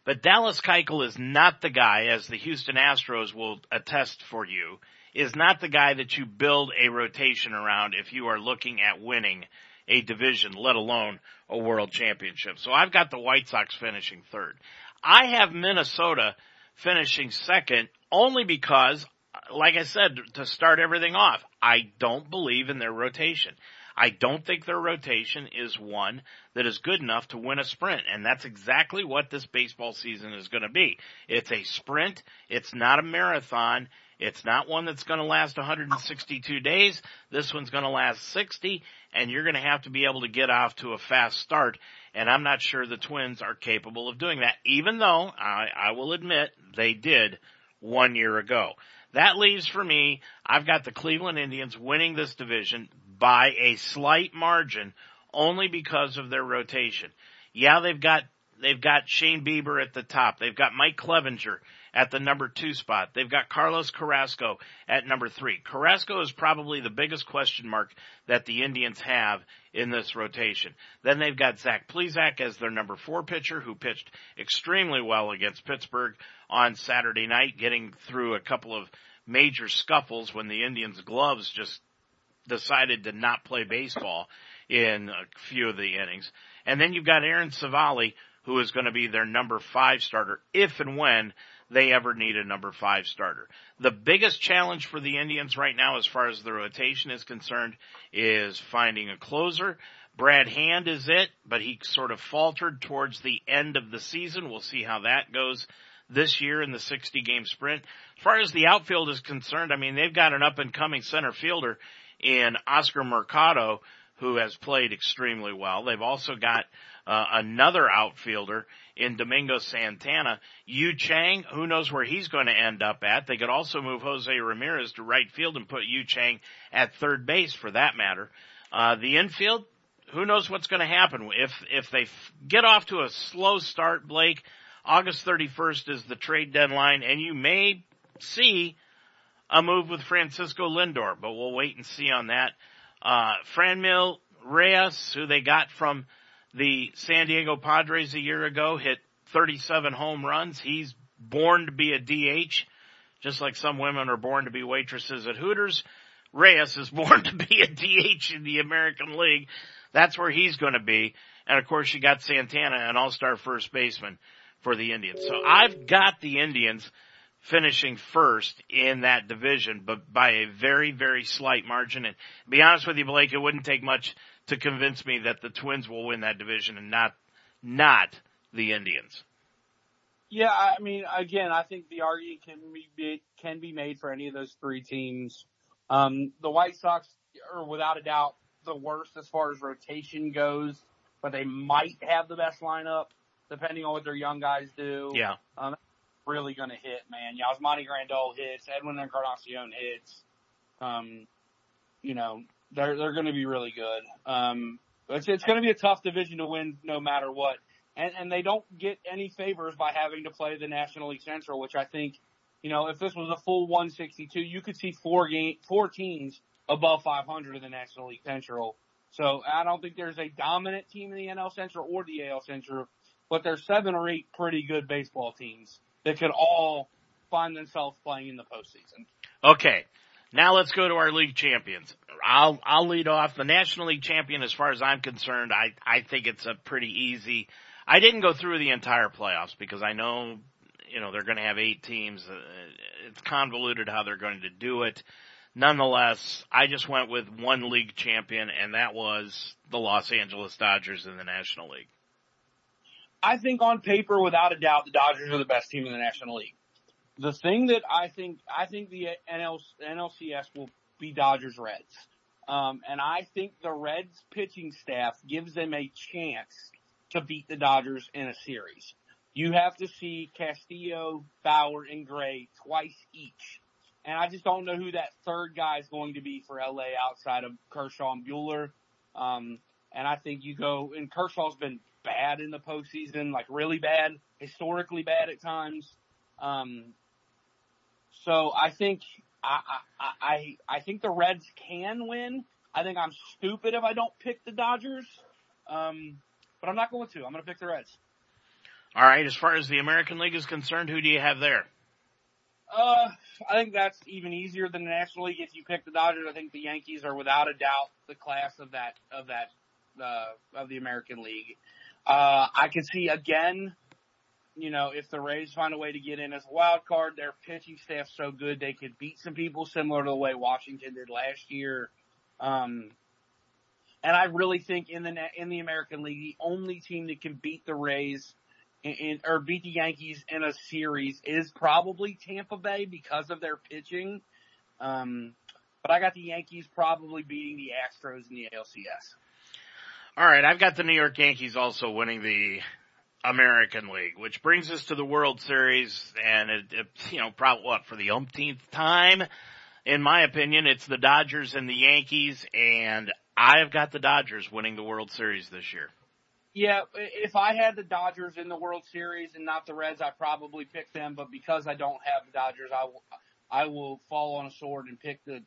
but Dallas Keuchel is not the guy, as the Houston Astros will attest for you, is not the guy that you build a rotation around if you are looking at winning a division, let alone a world championship. So I've got the White Sox finishing third. I have Minnesota finishing second only because, like I said, to start everything off, I don't believe in their rotation. I don't think their rotation is one that is good enough to win a sprint. And that's exactly what this baseball season is going to be. It's a sprint. It's not a marathon. It's not one that's going to last 162 days. This one's going to last 60 and you're going to have to be able to get off to a fast start. And I'm not sure the Twins are capable of doing that, even though I, I will admit they did one year ago. That leaves for me, I've got the Cleveland Indians winning this division by a slight margin only because of their rotation. Yeah, they've got, they've got Shane Bieber at the top. They've got Mike Clevinger at the number two spot. They've got Carlos Carrasco at number three. Carrasco is probably the biggest question mark that the Indians have in this rotation. Then they've got Zach Plesac as their number four pitcher who pitched extremely well against Pittsburgh on Saturday night, getting through a couple of major scuffles when the Indians gloves just decided to not play baseball in a few of the innings. And then you've got Aaron Civale, who is going to be their number five starter if and when they ever need a number five starter. The biggest challenge for the Indians right now as far as the rotation is concerned is finding a closer. Brad Hand is it, but he sort of faltered towards the end of the season. We'll see how that goes this year in the 60 game sprint. As far as the outfield is concerned, I mean, they've got an up and coming center fielder in Oscar Mercado who has played extremely well. They've also got uh, another outfielder in Domingo Santana. Yu Chang, who knows where he's going to end up at. They could also move Jose Ramirez to right field and put Yu Chang at third base for that matter. Uh, the infield, who knows what's going to happen if, if they f- get off to a slow start, Blake, August 31st is the trade deadline and you may see a move with Francisco Lindor, but we'll wait and see on that. Uh, Franmil Reyes, who they got from the San Diego Padres a year ago, hit 37 home runs. He's born to be a DH, just like some women are born to be waitresses at Hooters. Reyes is born to be a DH in the American League. That's where he's going to be. And of course, you got Santana, an all-star first baseman for the Indians. So I've got the Indians finishing first in that division, but by a very, very slight margin. And be honest with you, Blake, it wouldn't take much to convince me that the Twins will win that division and not, not the Indians. Yeah, I mean, again, I think the argument can be can be made for any of those three teams. Um, the White Sox are without a doubt the worst as far as rotation goes, but they might have the best lineup depending on what their young guys do. Yeah. Um, really going to hit, man. Yasmani Grandal hits, Edwin Encarnacion hits. Um, you know, they're they're going to be really good. Um, it's it's going to be a tough division to win no matter what, and and they don't get any favors by having to play the National League Central, which I think, you know, if this was a full 162, you could see four game four teams above 500 in the National League Central. So I don't think there's a dominant team in the NL Central or the AL Central, but there's seven or eight pretty good baseball teams that could all find themselves playing in the postseason. Okay. Now let's go to our league champions. I'll I'll lead off. The National League champion, as far as I'm concerned, I I think it's a pretty easy. I didn't go through the entire playoffs because I know you know they're going to have eight teams. Uh, it's convoluted how they're going to do it. Nonetheless, I just went with one league champion, and that was the Los Angeles Dodgers in the National League. I think on paper, without a doubt, the Dodgers are the best team in the National League. The thing that I think, I think the NL, NLCS will be Dodgers Reds. Um, and I think the Reds pitching staff gives them a chance to beat the Dodgers in a series. You have to see Castillo, Bauer, and Gray twice each. And I just don't know who that third guy is going to be for LA outside of Kershaw and Buehler. Um, and I think you go, and Kershaw's been bad in the postseason, like really bad, historically bad at times. Um, so I think I, I I think the Reds can win. I think I'm stupid if I don't pick the Dodgers. Um, but I'm not going to. I'm going to pick the Reds. All right. As far as the American League is concerned, who do you have there? Uh, I think that's even easier than the National League. If you pick the Dodgers, I think the Yankees are without a doubt the class of that of that uh, of the American League. Uh, I can see again, you know, if the Rays find a way to get in as a wild card, their pitching staff's so good they could beat some people similar to the way Washington did last year. Um, and I really think in the in the American League, the only team that can beat the Rays in, or beat the Yankees in a series is probably Tampa Bay because of their pitching. Um, but I got the Yankees probably beating the Astros in the ALCS. All right, I've got the New York Yankees also winning the American League, which brings us to the World Series, and it, it you know, probably what for the umpteenth time, in my opinion, it's the Dodgers and the Yankees, and I've got the Dodgers winning the World Series this year. Yeah, if I had the Dodgers in the World Series and not the Reds, I probably pick them. But because I don't have the Dodgers, I will, I will fall on a sword and pick the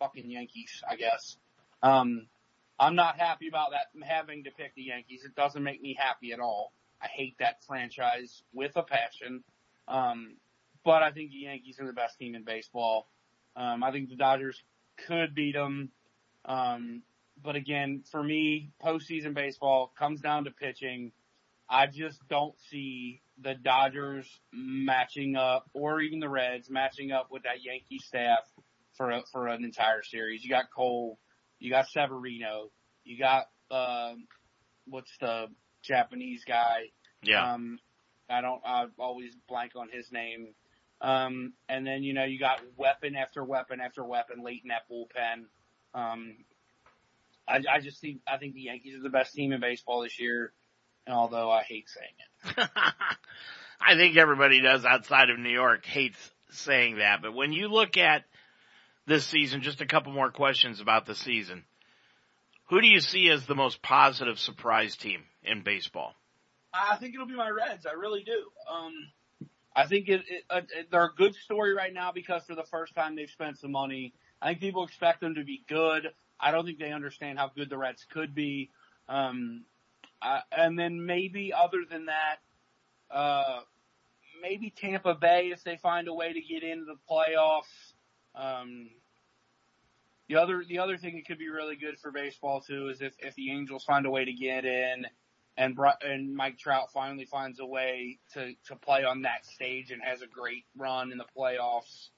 fucking Yankees. I guess. Um, I'm not happy about that having to pick the Yankees. It doesn't make me happy at all. I hate that franchise with a passion. Um, but I think the Yankees are the best team in baseball. Um, I think the Dodgers could beat them. Um, but again, for me, postseason baseball comes down to pitching. I just don't see the Dodgers matching up, or even the Reds matching up with that Yankee staff for a, for an entire series. You got Cole, you got Severino, you got um, what's the Japanese guy? Yeah. Um, I don't. I always blank on his name. Um, and then you know you got weapon after weapon after weapon late in that bullpen. Um, I, I just think I think the Yankees are the best team in baseball this year. And although I hate saying it, I think everybody does outside of New York hates saying that. But when you look at this season, just a couple more questions about the season. Who do you see as the most positive surprise team in baseball? I think it'll be my Reds. I really do. Um, I think it, it, uh, they're a good story right now because for the first time they've spent some money. I think people expect them to be good. I don't think they understand how good the Reds could be. Um, uh, and then maybe other than that, uh, maybe Tampa Bay if they find a way to get into the playoffs. Um, the other the other thing that could be really good for baseball too is if if the Angels find a way to get in, and and Mike Trout finally finds a way to to play on that stage and has a great run in the playoffs.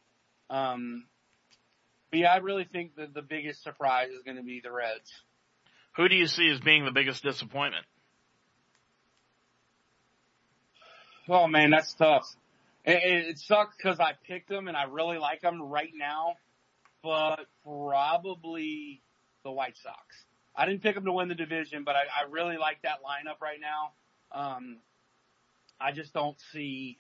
Um, but yeah, I really think that the biggest surprise is going to be the Reds. Who do you see as being the biggest disappointment? Oh man, that's tough. It, it sucks because I picked them and I really like them right now, but probably the White Sox. I didn't pick them to win the division, but I, I really like that lineup right now. Um, I just don't see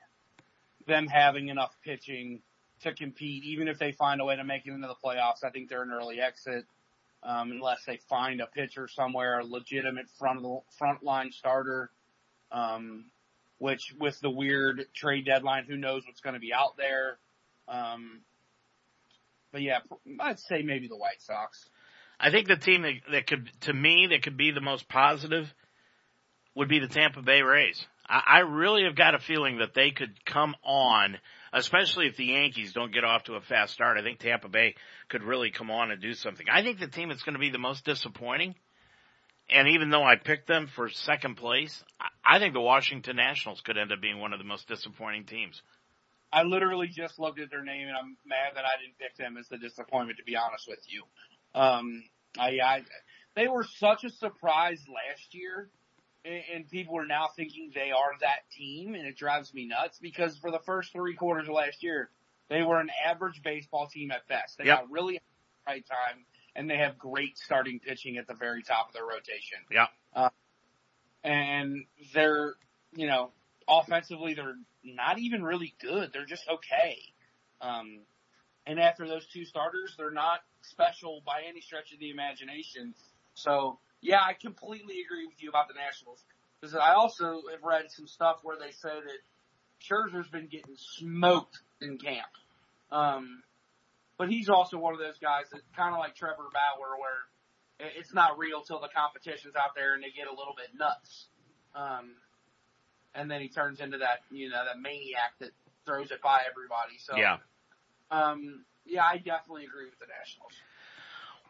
them having enough pitching to compete, even if they find a way to make it into the playoffs. I think they're an early exit, um, unless they find a pitcher somewhere, a legitimate front of the front line starter. Um, which with the weird trade deadline, who knows what's going to be out there. Um, but yeah, I'd say maybe the White Sox. I think the team that, that could, to me, that could be the most positive would be the Tampa Bay Rays. I, I really have got a feeling that they could come on, especially if the Yankees don't get off to a fast start. I think Tampa Bay could really come on and do something. I think the team that's going to be the most disappointing, and even though I picked them for second place, I, think the Washington Nationals could end up being one of the most disappointing teams. I literally just looked at their name and I'm mad that I didn't pick them as the disappointment, to be honest with you. Um, I, I, they were such a surprise last year and, and people are now thinking they are that team and it drives me nuts because for the first three quarters of last year, they were an average baseball team at best. They yep. got really right time and they have great starting pitching at the very top of their rotation. Yeah. Uh, and they're, you know, offensively they're not even really good. They're just okay. Um, and after those two starters, they're not special by any stretch of the imagination. So Yeah, I completely agree with you about the Nationals. Because I also have read some stuff where they say that Scherzer's been getting smoked in camp. Um, but he's also one of those guys that kind of like Trevor Bauer where it's not real till the competition's out there and they get a little bit nuts. Um, and then he turns into that, you know, that maniac that throws it by everybody. So, yeah. Um, yeah, I definitely agree with the Nationals.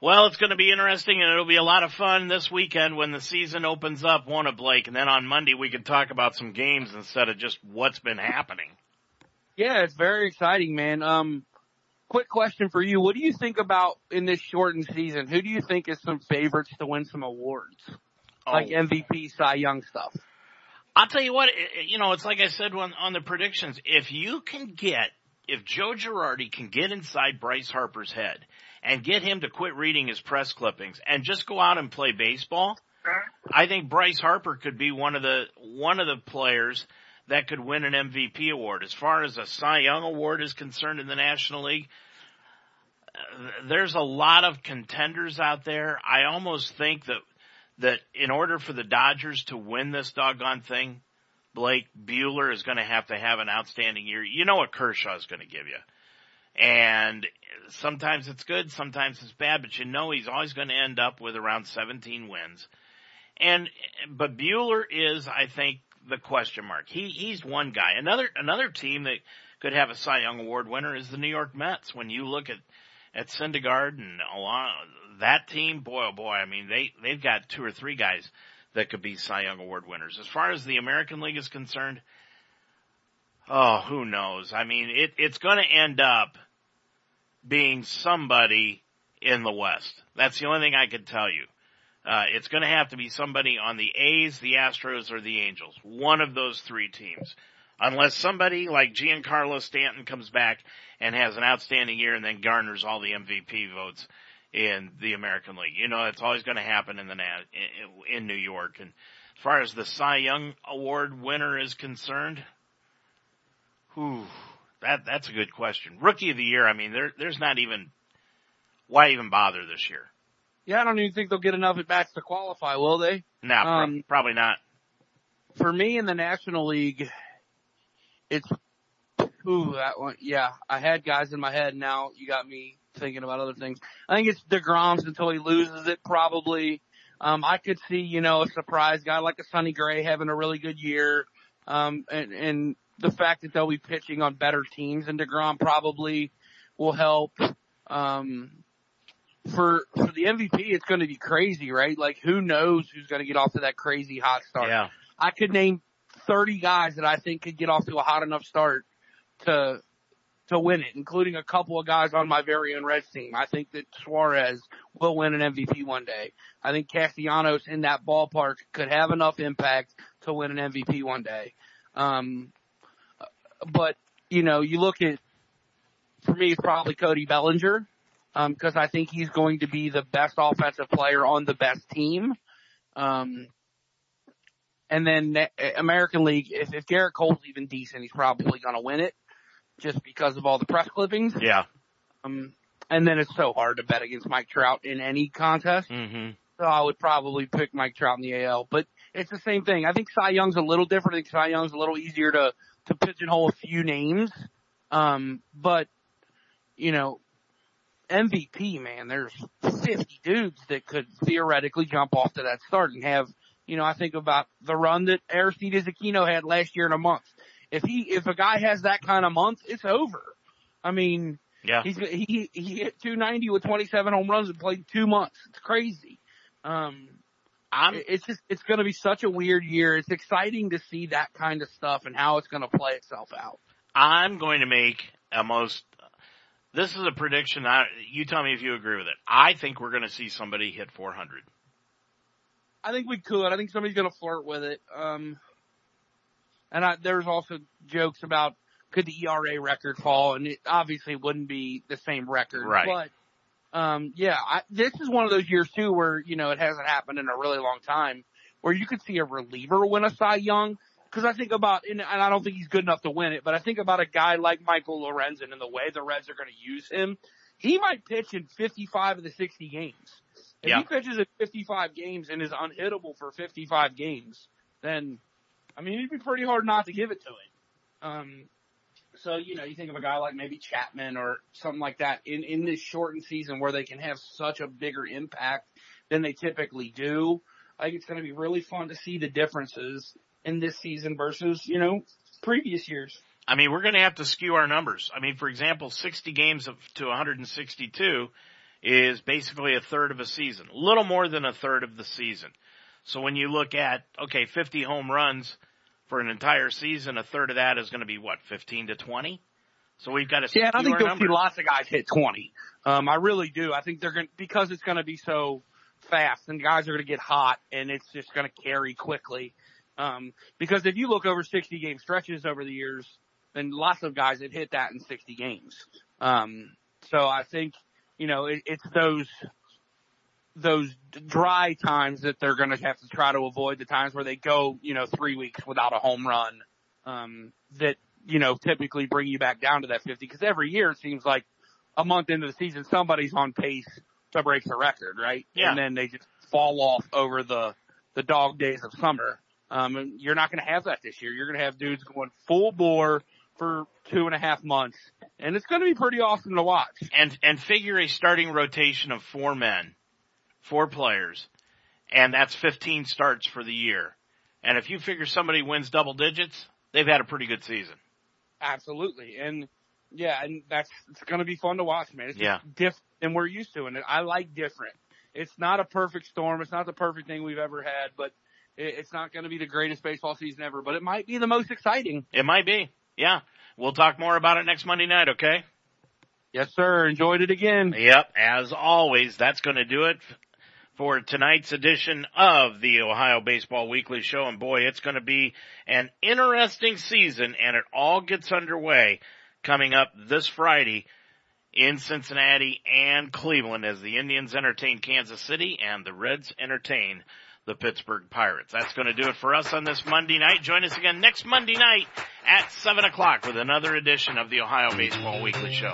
Well, it's going to be interesting and it'll be a lot of fun this weekend when the season opens up, won't it, Blake? And then on Monday we can talk about some games instead of just what's been happening. Yeah, it's very exciting, man. Um, quick question for you. What do you think about in this shortened season? Who do you think is some favorites to win some awards? Oh. Like MVP, Cy Young stuff? I'll tell you what, you know, it's like I said on, on the predictions. If you can get, if Joe Girardi can get inside Bryce Harper's head and get him to quit reading his press clippings and just go out and play baseball, I think Bryce Harper could be one of the, one of the players that could win an MVP award. As far as a Cy Young award is concerned in the National League, there's a lot of contenders out there. I almost think that that in order for the Dodgers to win this doggone thing, Blake Buehler is going to have to have an outstanding year. You know what Kershaw is going to give you. And sometimes it's good, sometimes it's bad, but you know he's always going to end up with around 17 wins. And, but Buehler is, I think, the question mark. He, he's one guy. Another, another team that could have a Cy Young Award winner is the New York Mets. When you look at, at Syndergaard and along, that team, boy, oh boy, I mean, they, they've got two or three guys that could be Cy Young Award winners. As far as the American League is concerned, oh, who knows? I mean, it, it's going to end up being somebody in the West. That's the only thing I can tell you. Uh, it's going to have to be somebody on the A's, the Astros, or the Angels. One of those three teams. Unless somebody like Giancarlo Stanton comes back and has an outstanding year and then garners all the MVP votes in the American League. You know, that's always going to happen in the in New York. And as far as the Cy Young Award winner is concerned, whew, that that's a good question. Rookie of the year. I mean, there there's not even why even bother this year. Yeah, I don't even think they'll get enough at bats to qualify, will they? No, nah, um, pro- probably not. For me in the National League, it's ooh that one. Yeah, I had guys in my head. Now you got me thinking about other things. I think it's DeGrom's until he loses it probably. Um, I could see, you know, a surprise guy like a Sonny Gray having a really good year. Um, and, and the fact that they'll be pitching on better teams than DeGrom probably will help. Um, for, for the MVP, it's going to be crazy, right? Like who knows who's going to get off to that crazy hot start. Yeah. I could name 30 guys that I think could get off to a hot enough start to, to win it, including a couple of guys on my very own Reds team. I think that Suarez will win an MVP one day. I think Castellanos in that ballpark could have enough impact to win an MVP one day. Um, but you know, you look at, for me, it's probably Cody Bellinger, um, cause I think he's going to be the best offensive player on the best team. Um, and then American League, if, if Gerrit Cole's even decent, he's probably going to win it just because of all the press clippings. Yeah. Um, and then it's so hard to bet against Mike Trout in any contest. Mm-hmm. So I would probably pick Mike Trout in the AL, but it's the same thing. I think Cy Young's a little different. I think Cy Young's a little easier to, to pigeonhole a few names. Um, but, you know, MVP, man, there's 50 dudes that could theoretically jump off to that start and have, you know, I think about the run that Aristides Aquino had last year in a month. If he, if a guy has that kind of month, it's over. I mean, yeah, he's, he, he hit 290 with 27 home runs and played two months. It's crazy. Um, I'm, it's just, it's going to be such a weird year. It's exciting to see that kind of stuff and how it's going to play itself out. I'm going to make a most, this is a prediction. I, you tell me if you agree with it. I think we're going to see somebody hit 400. I think we could. I think somebody's going to flirt with it. Um, and I, there's also jokes about could the ERA record fall, and it obviously wouldn't be the same record. Right. But um, yeah, I, this is one of those years too where you know it hasn't happened in a really long time, where you could see a reliever win a Cy Young. Because I think about, and I don't think he's good enough to win it, but I think about a guy like Michael Lorenzen and the way the Reds are going to use him. He might pitch in 55 of the 60 games If Yeah. he pitches at 55 games and is unhittable for 55 games, then, I mean, it'd be pretty hard not to give it to him. Um, so, you know, you think of a guy like maybe Chapman or something like that in, in this shortened season where they can have such a bigger impact than they typically do. I think it's going to be really fun to see the differences in this season versus, you know, previous years. I mean, we're going to have to skew our numbers. I mean, for example, 60 games of, to 162 is basically a third of a season, a little more than a third of the season. So when you look at, okay, 50 home runs for an entire season, a third of that is going to be what, 15 to 20? So we've got to Yeah, I think you'll numbers. see lots of guys hit 20. Um, I really do. I think they're going to, because it's going to be so fast and guys are going to get hot and it's just going to carry quickly. Um, because if you look over 60 game stretches over the years, then lots of guys have hit that in 60 games. Um, so I think, you know, it, it's those, those dry times that they're going to have to try to avoid the times where they go, you know, three weeks without a home run, um, that, you know, typically bring you back down to that 50 because every year it seems like a month into the season, somebody's on pace to break the record, right? Yeah. And then they just fall off over the, the dog days of summer. Um, and you're not going to have that this year. You're going to have dudes going full bore for two and a half months and it's going to be pretty awesome to watch. and and figure a starting rotation of four men, four players, and that's 15 starts for the year. And if you figure somebody wins double digits, they've had a pretty good season. Absolutely. And yeah, and that's, it's going to be fun to watch, man. It's Yeah. different than we're used to. And I like different. It's not a perfect storm. It's not the perfect thing we've ever had, but it, it's not going to be the greatest baseball season ever, but it might be the most exciting. It might be. Yeah. We'll talk more about it next Monday night, okay? Yes, sir. Enjoyed it again. Yep. As always, that's going to do it for tonight's edition of the Ohio Baseball Weekly Show. And boy, it's going to be an interesting season and it all gets underway coming up this Friday in Cincinnati and Cleveland as the Indians entertain Kansas City and the Reds entertain the Pittsburgh Pirates. That's going to do it for us on this Monday night. Join us again next Monday night at 7 o'clock with another edition of the Ohio Baseball Weekly Show.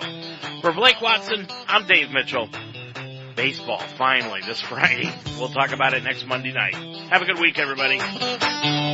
For Blake Watson, I'm Dave Mitchell. Baseball, finally, this Friday. We'll talk about it next Monday night. Have a good week, everybody.